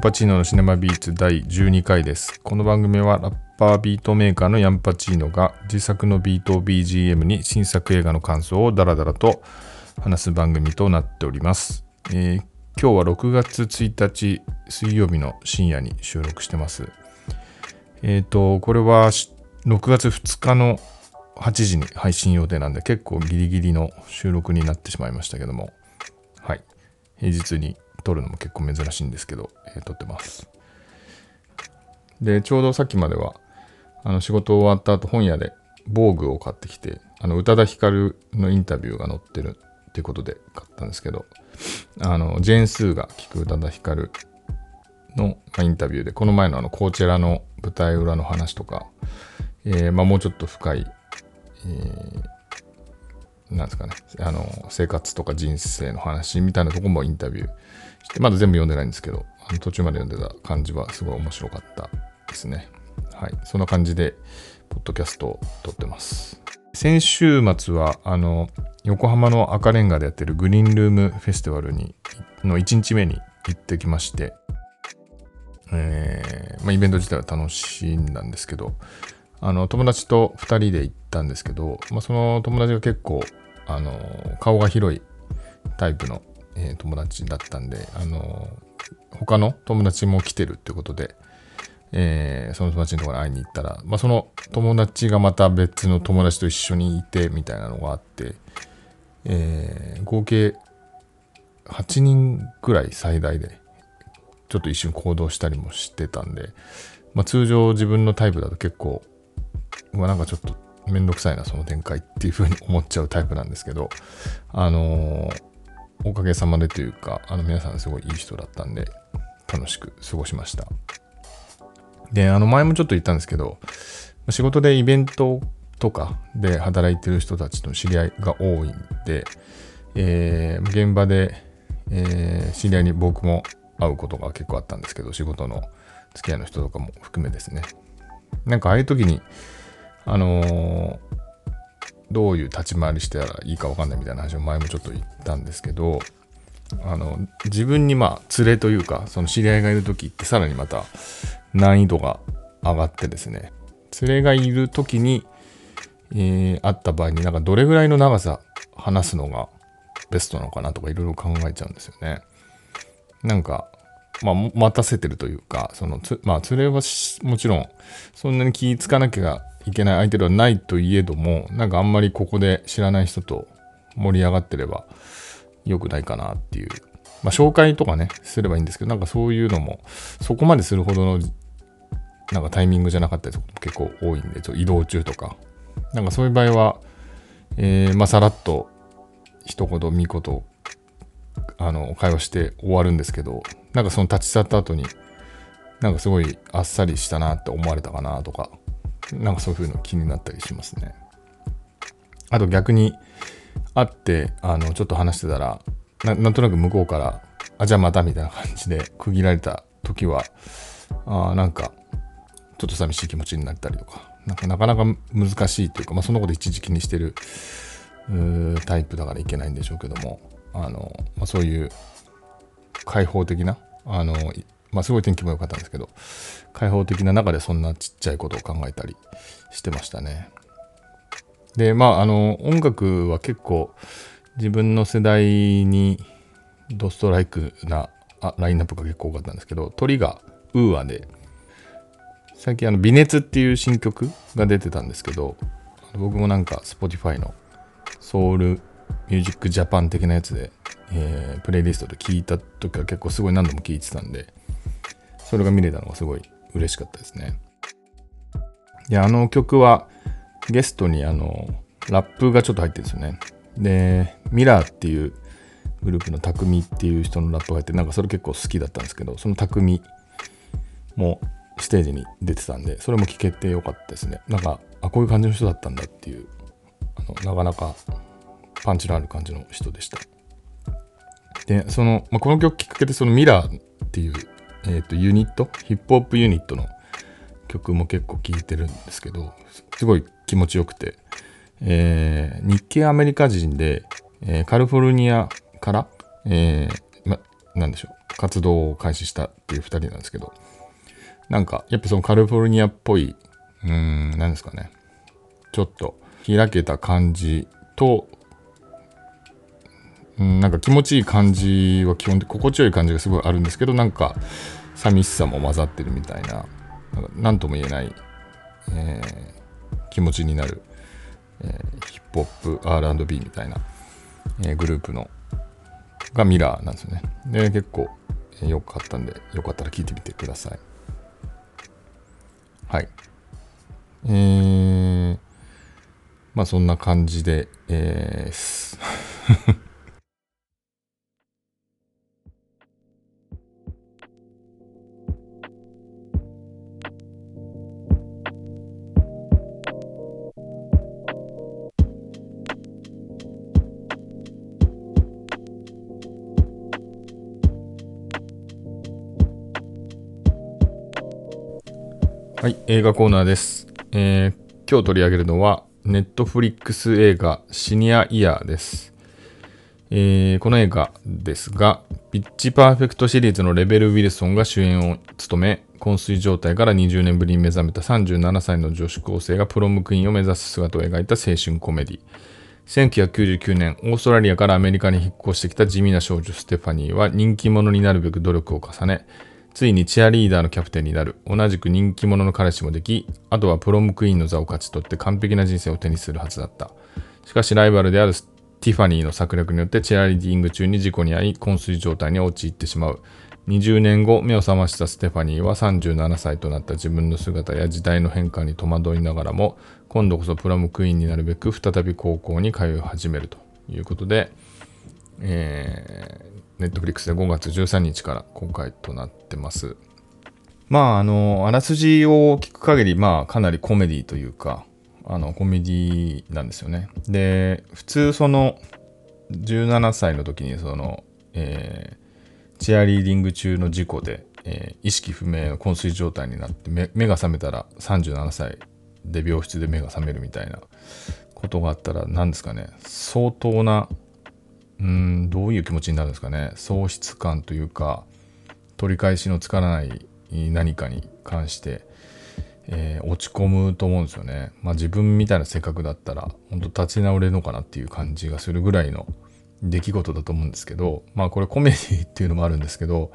パチーノのシネマビーツ第12回です。この番組はラッパービートメーカーのヤンパチーノが自作のビートを BGM に新作映画の感想をダラダラと話す番組となっております。えー今日は6月1日水曜日の深夜に収録してます。えっ、と、これは6月2日の8時に配信予定なんで結構ギリギリの収録になってしまいましたけども、はい。平日に撮るのも結構珍しいんですけど、えー撮ってます。で、ちょうどさっきまでは、あの仕事終わった後本屋で防具を買ってきて、あの宇多田ヒカルのインタビューが載ってるっていうことで買ったんですけど、あの、ジェーン・スーが聞く宇多田ヒカルのインタビューで、この前のあのコーチェラの舞台裏の話とか、えーまあ、もうちょっと深い、えーなんですかね、あの、生活とか人生の話みたいなとこもインタビューして、まだ全部読んでないんですけど、途中まで読んでた感じはすごい面白かったですね。はい。そんな感じで、ポッドキャストを撮ってます。先週末は、あの、横浜の赤レンガでやってるグリーンルームフェスティバルに、の1日目に行ってきまして、えーまあ、イベント自体は楽しんだんですけど、あの友達と2人で行ったんですけど、まあ、その友達が結構あの顔が広いタイプの、えー友達だったんであの他の友達も来てるってことで、えーその友達のところに会いに行ったら、まあ、その友達がまた別の友達と一緒にいてみたいなのがあって、えー合計8人ぐらい最大でちょっと一瞬行動したりもしてたんで、まあ、通常自分のタイプだと結構まあ、なんかちょっとめんどくさいなその展開っていう風に思っちゃうタイプなんですけどあのーおかげさまでというかあの皆さんすごいいい人だったんで楽しく過ごしました。であの前もちょっと言ったんですけど仕事でイベントとかで働いてる人たちと知り合いが多いんで、えー現場で、えー知り合いに僕も会うことが結構あったんですけど仕事の付き合いの人とかも含めですね。なんかああいう時にあのどういう立ち回りしたらいいか分かんないみたいな話を前もちょっと言ったんですけどあの自分にまあ連れというかその知り合いがいる時ってさらにまた難易度が上がってですね連れがいる時に、えー会った場合になんかどれぐらいの長さ話すのがベストなのかなとかいろいろ考えちゃうんですよね。なんかまあ、待たせてるというか、そのつ、まあ、連れはもちろん、そんなに気ぃつかなきゃいけない相手ではないといえども、なんかあんまりここで知らない人と盛り上がってれば良くないかなっていう。まあ、紹介とかね、すればいいんですけど、なんかそういうのも、そこまでするほどの、なんかタイミングじゃなかったりとかも結構多いんで、ちょ移動中とか、なんかそういう場合は、えーまあ、さらっと、一言、三言、あの会話して終わるんですけどなんかその立ち去った後になんかすごいあっさりしたなって思われたかなとかなんかそういう風の気になったりしますね。あと逆に会ってあのちょっと話してたらなんとなく向こうからあじゃあまたみたいな感じで区切られた時はあなんかちょっと寂しい気持ちになったりとかなんかなかなか難しいというか、まあ、そのこと一時気にしてるタイプだからいけないんでしょうけどもあの、まあ、そういう開放的なあの、まあ、すごい天気も良かったんですけど開放的な中でそんなちっちゃいことを考えたりしてましたね。でまああの音楽は結構自分の世代にドストライクなあラインナップが結構多かったんですけど鳥がウーアで最近あの微熱っていう新曲が出てたんですけど僕もなんか Spotify の Soul Music Japan 的なやつで、えープレイリストで聞いた時は結構すごい何度も聞いてたんでそれが見れたのがすごい嬉しかったですね。であの曲はゲストにあのラップがちょっと入ってるんですよね。でミラーっていうグループの匠っていう人のラップが入ってなんかそれ結構好きだったんですけどその匠もステージに出てたんでそれも聞けてよかったですね。なんかあこういう感じの人だったんだっていうあのなかなかパンチのある感じの人でした。でその、まあ、この曲きっかけでそのミラーっていう、えー、とユニットヒップホップユニットの曲も結構聴いてるんですけどすごい気持ちよくて、えー日系アメリカ人で、えーカリフォルニアから、えーま、なんでしょう、活動を開始したっていう2人なんですけど、なんか、やっぱそのカリフォルニアっぽい、うん、なんですかね、ちょっと開けた感じと、なんか気持ちいい感じは基本的心地よい感じがすごいあるんですけど、なんか寂しさも混ざってるみたいな、なんとも言えない、えー、気持ちになる、えー、ヒップホップ R&B みたいな、えー、グループのがミラーなんですよね。で、結構良かったんで、よかったら聞いてみてください。はい。えー、まあそんな感じで、えーはい、映画コーナーです。えー、今日取り上げるのは、ネットフリックス映画シニアイヤーです。えー、この映画ですが、ピッチパーフェクトシリーズのレベル・ウィルソンが主演を務め、昏睡状態から20年ぶりに目覚めた37歳の女子高生がプロムクイーンを目指す姿を描いた青春コメディ。1999年、オーストラリアからアメリカに引っ越してきた地味な少女ステファニーは人気者になるべく努力を重ね、ついにチアリーダーのキャプテンになる。同じく人気者の彼氏もでき、あとはプロムクイーンの座を勝ち取って完璧な人生を手にするはずだった。しかしライバルであるティファニーの策略によってチアリーディング中に事故に遭い、昏睡状態に陥ってしまう。20年後、目を覚ましたステファニーは37歳となった自分の姿や時代の変化に戸惑いながらも、今度こそプロムクイーンになるべく再び高校に通い始めるということで、えネットフリックスで5月13日から公開となってます。まあ、あの、あらすじを聞く限り、まあ、かなりコメディというか、あの、コメディなんですよね。で、普通、その、17歳の時に、その、えー、チアリーディング中の事故で、えー、意識不明の昏睡状態になって目、目が覚めたら37歳で病室で目が覚めるみたいなことがあったら、何ですかね、相当なうんどういう気持ちになるんですかね喪失感というか取り返しのつからない何かに関して、えー、落ち込むと思うんですよね。まあ自分みたいな性格だったら本当立ち直れるのかなっていう感じがするぐらいの出来事だと思うんですけどまあこれコメディっていうのもあるんですけど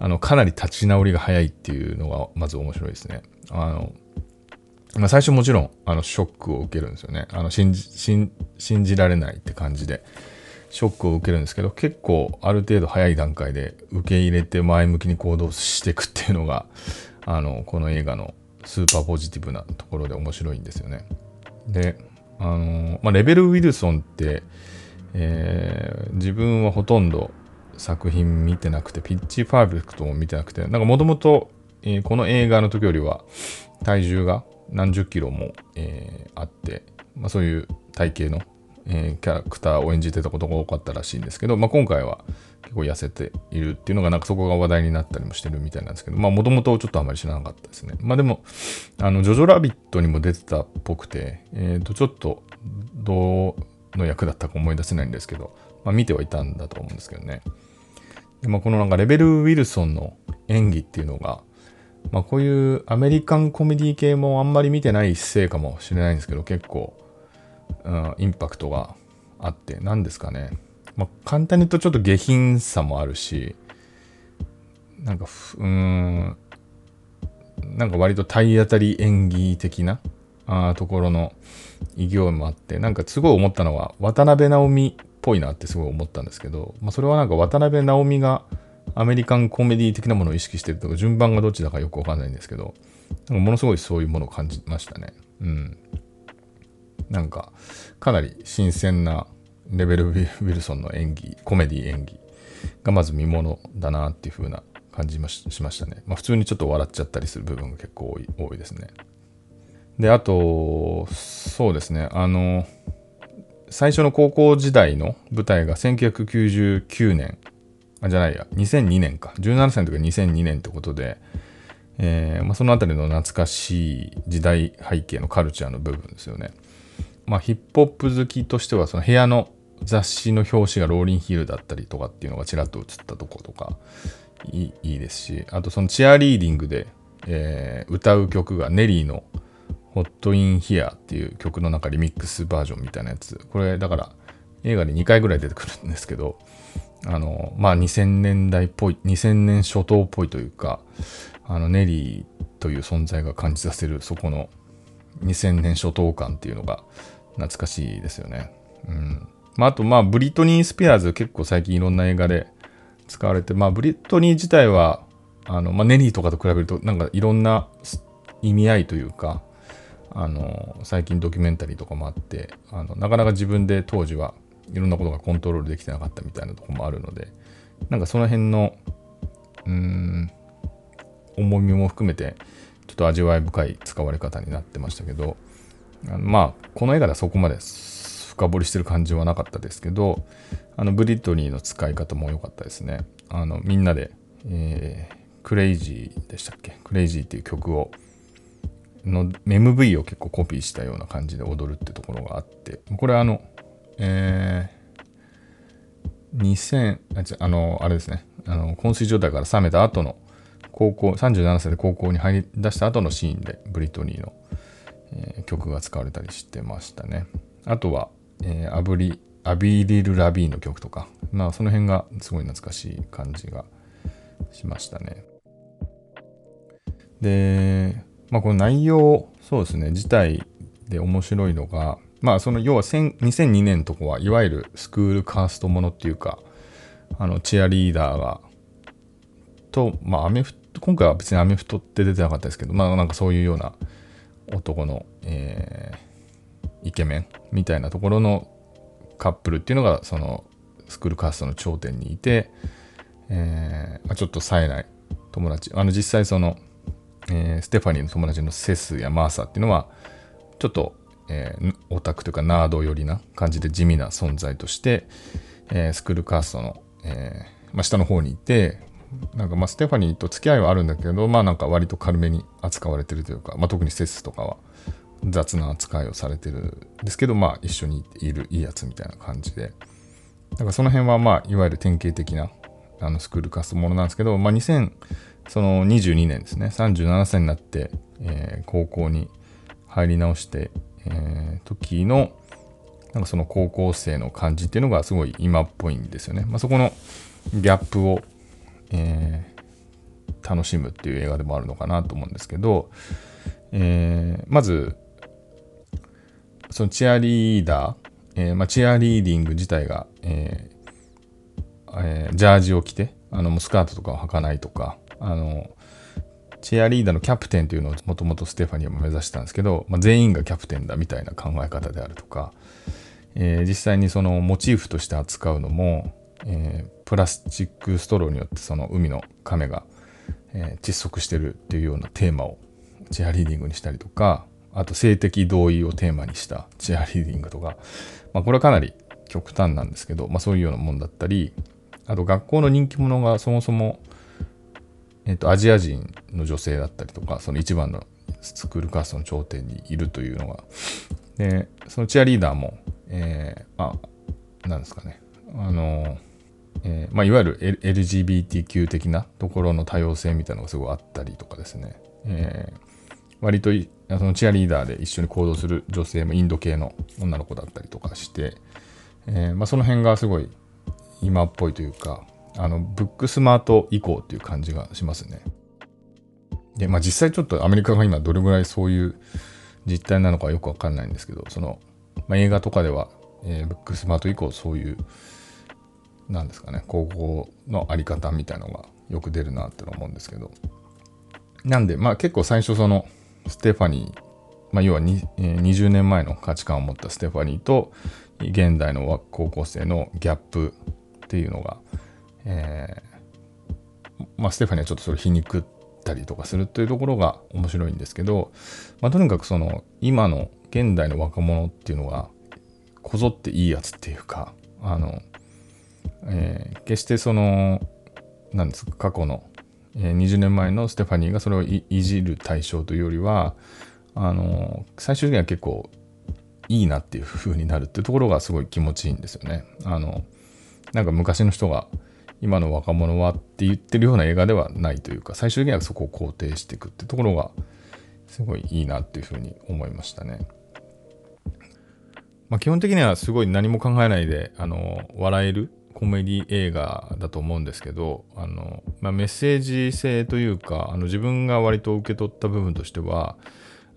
あのかなり立ち直りが早いっていうのがまず面白いですね。あのまあ、最初もちろんあのショックを受けるんですよね。あの信じ信じられないって感じで。ショックを受けるんですけど結構ある程度早い段階で受け入れて前向きに行動していくっていうのが あのこの映画のスーパーポジティブなところで面白いんですよね。であの、まあ、レベル・ウィルソンって、えー、自分はほとんど作品見てなくてピッチパーフェクトも見てなくてなんかもともとこの映画の時よりは体重が何十キロも、えー、あって、まあ、そういう体型のえー、キャラクターを演じてたことが多かったらしいんですけど、まあ、今回は結構痩せているっていうのがなんかそこが話題になったりもしてるみたいなんですけどもともとちょっとあまり知らなかったですね。まあでもあのジョジョラビットにも出てたっぽくてえ、ー、とちょっとどうの役だったか思い出せないんですけど、まあ、見てはいたんだと思うんですけどね。で、まあ、このなんかレベル・ウィルソンの演技っていうのがまあこういうアメリカンコメディ系もあんまり見てないせいかもしれないんですけど結構うん、インパクトがあって何ですかね、まあ、簡単に言うとちょっと下品さもあるしなんかうんなんか割と体当たり演技的なあところの異業もあってなんかすごい思ったのは渡辺直美っぽいなってすごい思ったんですけど、まあ、それはなんか渡辺直美がアメリカンコメディ的なものを意識してるとか順番がどっちだかよくわかんないんですけどなんかものすごいそういうものを感じましたね。うんなんかかなり新鮮なレベル・ウィルソンの演技コメディ演技がまず見ものだなっていう風な感じしましたね。まあ、普通にちょっと笑っちゃったりする部分が結構多いですね。であとそうですねあの最初の高校時代の舞台が1999年あじゃないや2002年か17歳の時は2002年ってことで、えーまあ、その辺りの懐かしい時代背景のカルチャーの部分ですよね。まあ、ヒップホップ好きとしてはその部屋の雑誌の表紙がローリンヒールだったりとかっていうのがちらっと映ったとことかいいですしあとそのチアリーディングで、えー、歌う曲がネリーの「ホットインヒアっていう曲の中リミックスバージョンみたいなやつ。これだから映画で2回ぐらい出てくるんですけどあのまあ2000年代っぽい2000年初頭っぽいというかあのネリーという存在が感じさせるそこの2000年初頭感っていうのが懐かしいですよね。うんまあ、あとまあブリトニー・スピアーズ結構最近いろんな映画で使われて、まあ、ブリトニー自体はあの、まあ、ネリーとかと比べるとなんかいろんな意味合いというかあの最近ドキュメンタリーとかもあってあのなかなか自分で当時はいろんなことがコントロールできてなかったみたいなとこもあるのでなんかその辺のうん重みも含めてちょっと味わい深い使われ方になってましたけどあのまあこの映画ではそこまで深掘りしてる感じはなかったですけどあのブリトニーの使い方も良かったですね。あのみんなで、えー、Crazy でしたっけ？ Crazy っていう曲をの MV を結構コピーしたような感じで踊るってところがあってこれはあのえー、2000ああのあれですね。あの昏睡状態から覚めた後の高校37歳で高校に入り出した後のシーンでブリトニーの、えー、曲が使われたりしてましたね。あとは、えー、アブリアビーリル・ラビーの曲とか。まあその辺がすごい懐かしい感じがしましたね。でまあこの内容そうですね。自体で面白いのがまあその要は2002年とこはいわゆるスクールカーストものっていうかあのチアリーダーがとまあアメフト今回は別にアメフトって出てなかったですけどまあなんかそういうような男の、えー、イケメンみたいなところのカップルっていうのがそのスクールカーストの頂点にいて、えーまあ、ちょっと冴えない友達。あの実際その、えー、ステファニーの友達のセスやマーサっていうのはちょっとえー、オタクというかナード寄りな感じで地味な存在として、えー、スクールカーストの、えーまあ、下の方にいてなんかまあステファニーと付き合いはあるんだけどまあなんか割と軽めに扱われてるというか、まあ、特にセスとかは雑な扱いをされてるんですけどまあ一緒にいるいいやつみたいな感じでだかその辺はまあいわゆる典型的なあのスクールカストものなんですけど、まあ、2022年ですね37歳になって、えー、高校に入り直してえー、時のなんかその高校生の感じっていうのがすごい今っぽいんですよね。まあ、そこのギャップを、えー、楽しむっていう映画でもあるのかなと思うんですけど、えー、まずそのチアリーダー、えーまあ、チアリーディング自体が、ええー、ジャージを着てあのスカートとかを履かないとかあのチアリーダーのキャプテンというのをもともとステファニーも目指してたんですけど、まあ、全員がキャプテンだみたいな考え方であるとか、えー、実際にそのモチーフとして扱うのも、えー、プラスチックストローによってその海の亀が、えー、窒息してるっていうようなテーマをチアリーディングにしたりとかあと性的同意をテーマにしたチアリーディングとか、まあ、これはかなり極端なんですけど、まあ、そういうようなもんだったりあと学校の人気者がそもそもえーと、アジア人の女性だったりとかその一番のスクールカーストの頂点にいるというのが。でそのチアリーダーも、えー、まあなんですかね。あの、えーまあ、いわゆる LGBTQ 的なところの多様性みたいなのがすごいあったりとかですね、えー、割とそのチアリーダーで一緒に行動する女性もインド系の女の子だったりとかして、えーまあ、その辺がすごい今っぽいというかあの、ブックスマート以降っていう感じがしますね。で、まあ実際ちょっとアメリカが今どれぐらいそういう実態なのかよくわかんないんですけど、その、まあ、映画とかでは、えー、ブックスマート以降そういう、なんですかね、高校のあり方みたいのがよく出るなって思うんですけど。なんで、まあ結構最初その、ステファニー、まあ要は、20年前の価値観を持ったステファニーと、現代の高校生のギャップっていうのが、えー、まあ、ステファニーはちょっとそれ皮肉ったりとかするっていうところが面白いんですけど、まあ、とにかくその今の現代の若者っていうのがこぞっていいやつっていうかあの、えー、決してそのなんですか過去の、えー、20年前のステファニーがそれをいじる対象というよりはあの最終的には結構いいなっていう風になるっていうところがすごい気持ちいいんですよね。あのなんか昔の人が今の若者はって言ってるような映画ではないというか最終的にはそこを肯定していくってところがすごいいいなっていうふうに思いましたね。まあ、基本的にはすごい何も考えないであの笑えるコメディ映画だと思うんですけどあの、まあ、メッセージ性というかあの自分が割と受け取った部分としては、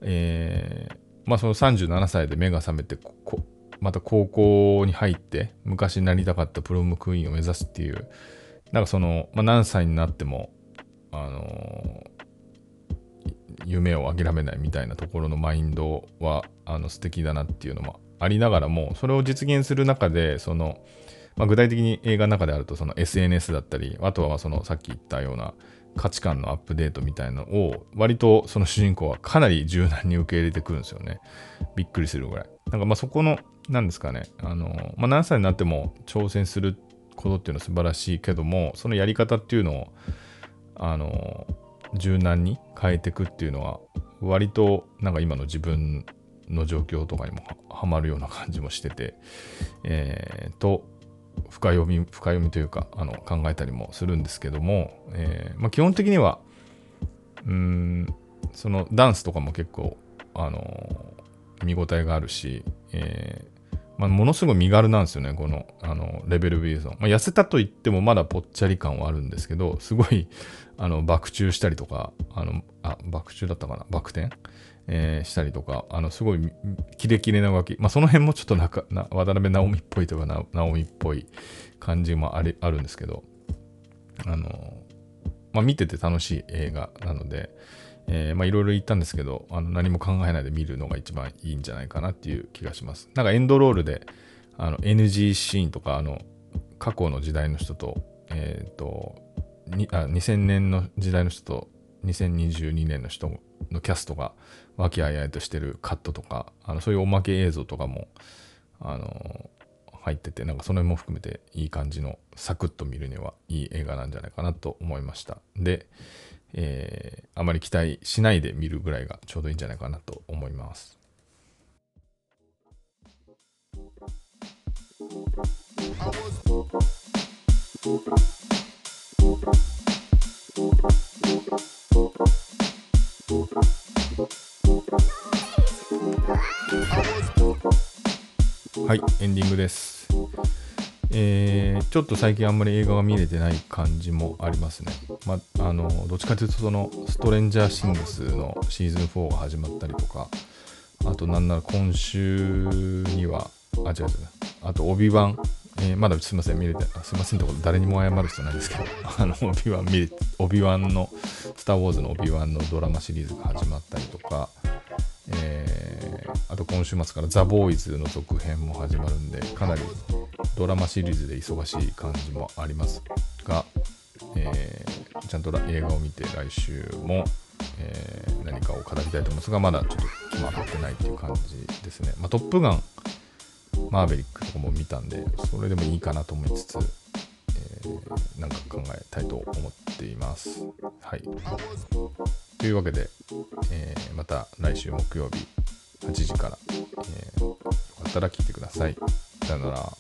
えーまあ、その37歳で目が覚めてまた高校に入って昔なりたかったプロムクイーンを目指すっていうなんかその、まあ、何歳になってもあの夢を諦めないみたいなところのマインドはあの素敵だなっていうのもありながらもそれを実現する中でその、まあ、具体的に映画の中であるとその SNS だったりあとはそのさっき言ったような価値観のアップデートみたいなのを割とその主人公はかなり柔軟に受け入れてくるんですよね。びっくりするぐらい。なんかまあそこの何ですかね、あの、まあ、何歳になっても挑戦することっていうのは素晴らしいけども、そのやり方っていうのを、あの、柔軟に変えていくっていうのは、割となんか今の自分の状況とかにもはまるような感じもしてて、えー、と、深読み、深読みというか、あの考えたりもするんですけども、えーまあ、基本的には、うん、そのダンスとかも結構、あの見応えがあるし、えーまあ、ものすごい身軽なんですよね、このあのレベルウィルソン。まあ、痩せたと言ってもまだぽっちゃり感はあるんですけど、すごいあの爆中したりとか、あのあ爆中だったかな、バク転、えー、したりとか、あのすごいキレキレな動き、まあ、その辺もちょっとなかな渡辺直美っぽいというか、直美っぽい感じもありあるんですけど、あのまあ、見てて楽しい映画なので、いろいろ言ったんですけど、あの何も考えないで見るのが一番いいんじゃないかなっていう気がします。なんかエンドロールで、あの NG シーンとか、あの、過去の時代の人と、えっ、ー、と、にあ2000年の時代の人と2022年の人ものキャストが和気あいあいとしてるカットとか、あのそういうおまけ映像とかも、あの、入ってて、なんかその辺も含めていい感じのサクッと見るにはいい映画なんじゃないかなと思いました。で、えー、あまり期待しないで見るぐらいがちょうどいいんじゃないかなと思います。はい、エンディングです。えー、ちょっと最近あんまり映画が見れてない感じもありますね。まあ、のどっちかというとそのストレンジャーシングスのシーズン4が始まったりとかあとなんなら今週にはあ違う違うあとオビワン、えー、まだすいません見れてすいませんってこと誰にも謝る必要ないですけど あのオビワン見れオビワンのスター・ウォーズのオビワンのドラマシリーズが始まったりとかえー、あと今週末からザ・ボーイズの続編も始まるんでかなりドラマシリーズで忙しい感じもありますが、えー、ちゃんと映画を見て来週も、えー、何かを語りたいと思いますがまだちょっと決まってないっていう感じですね、まあ、トップガンマーベリックとかも見たんでそれでもいいかなと思いつつ、えー、なんか考えたいと思っていますはいというわけで、えー、また来週木曜日8時から、えー、よかったら聞いてください。さよなら。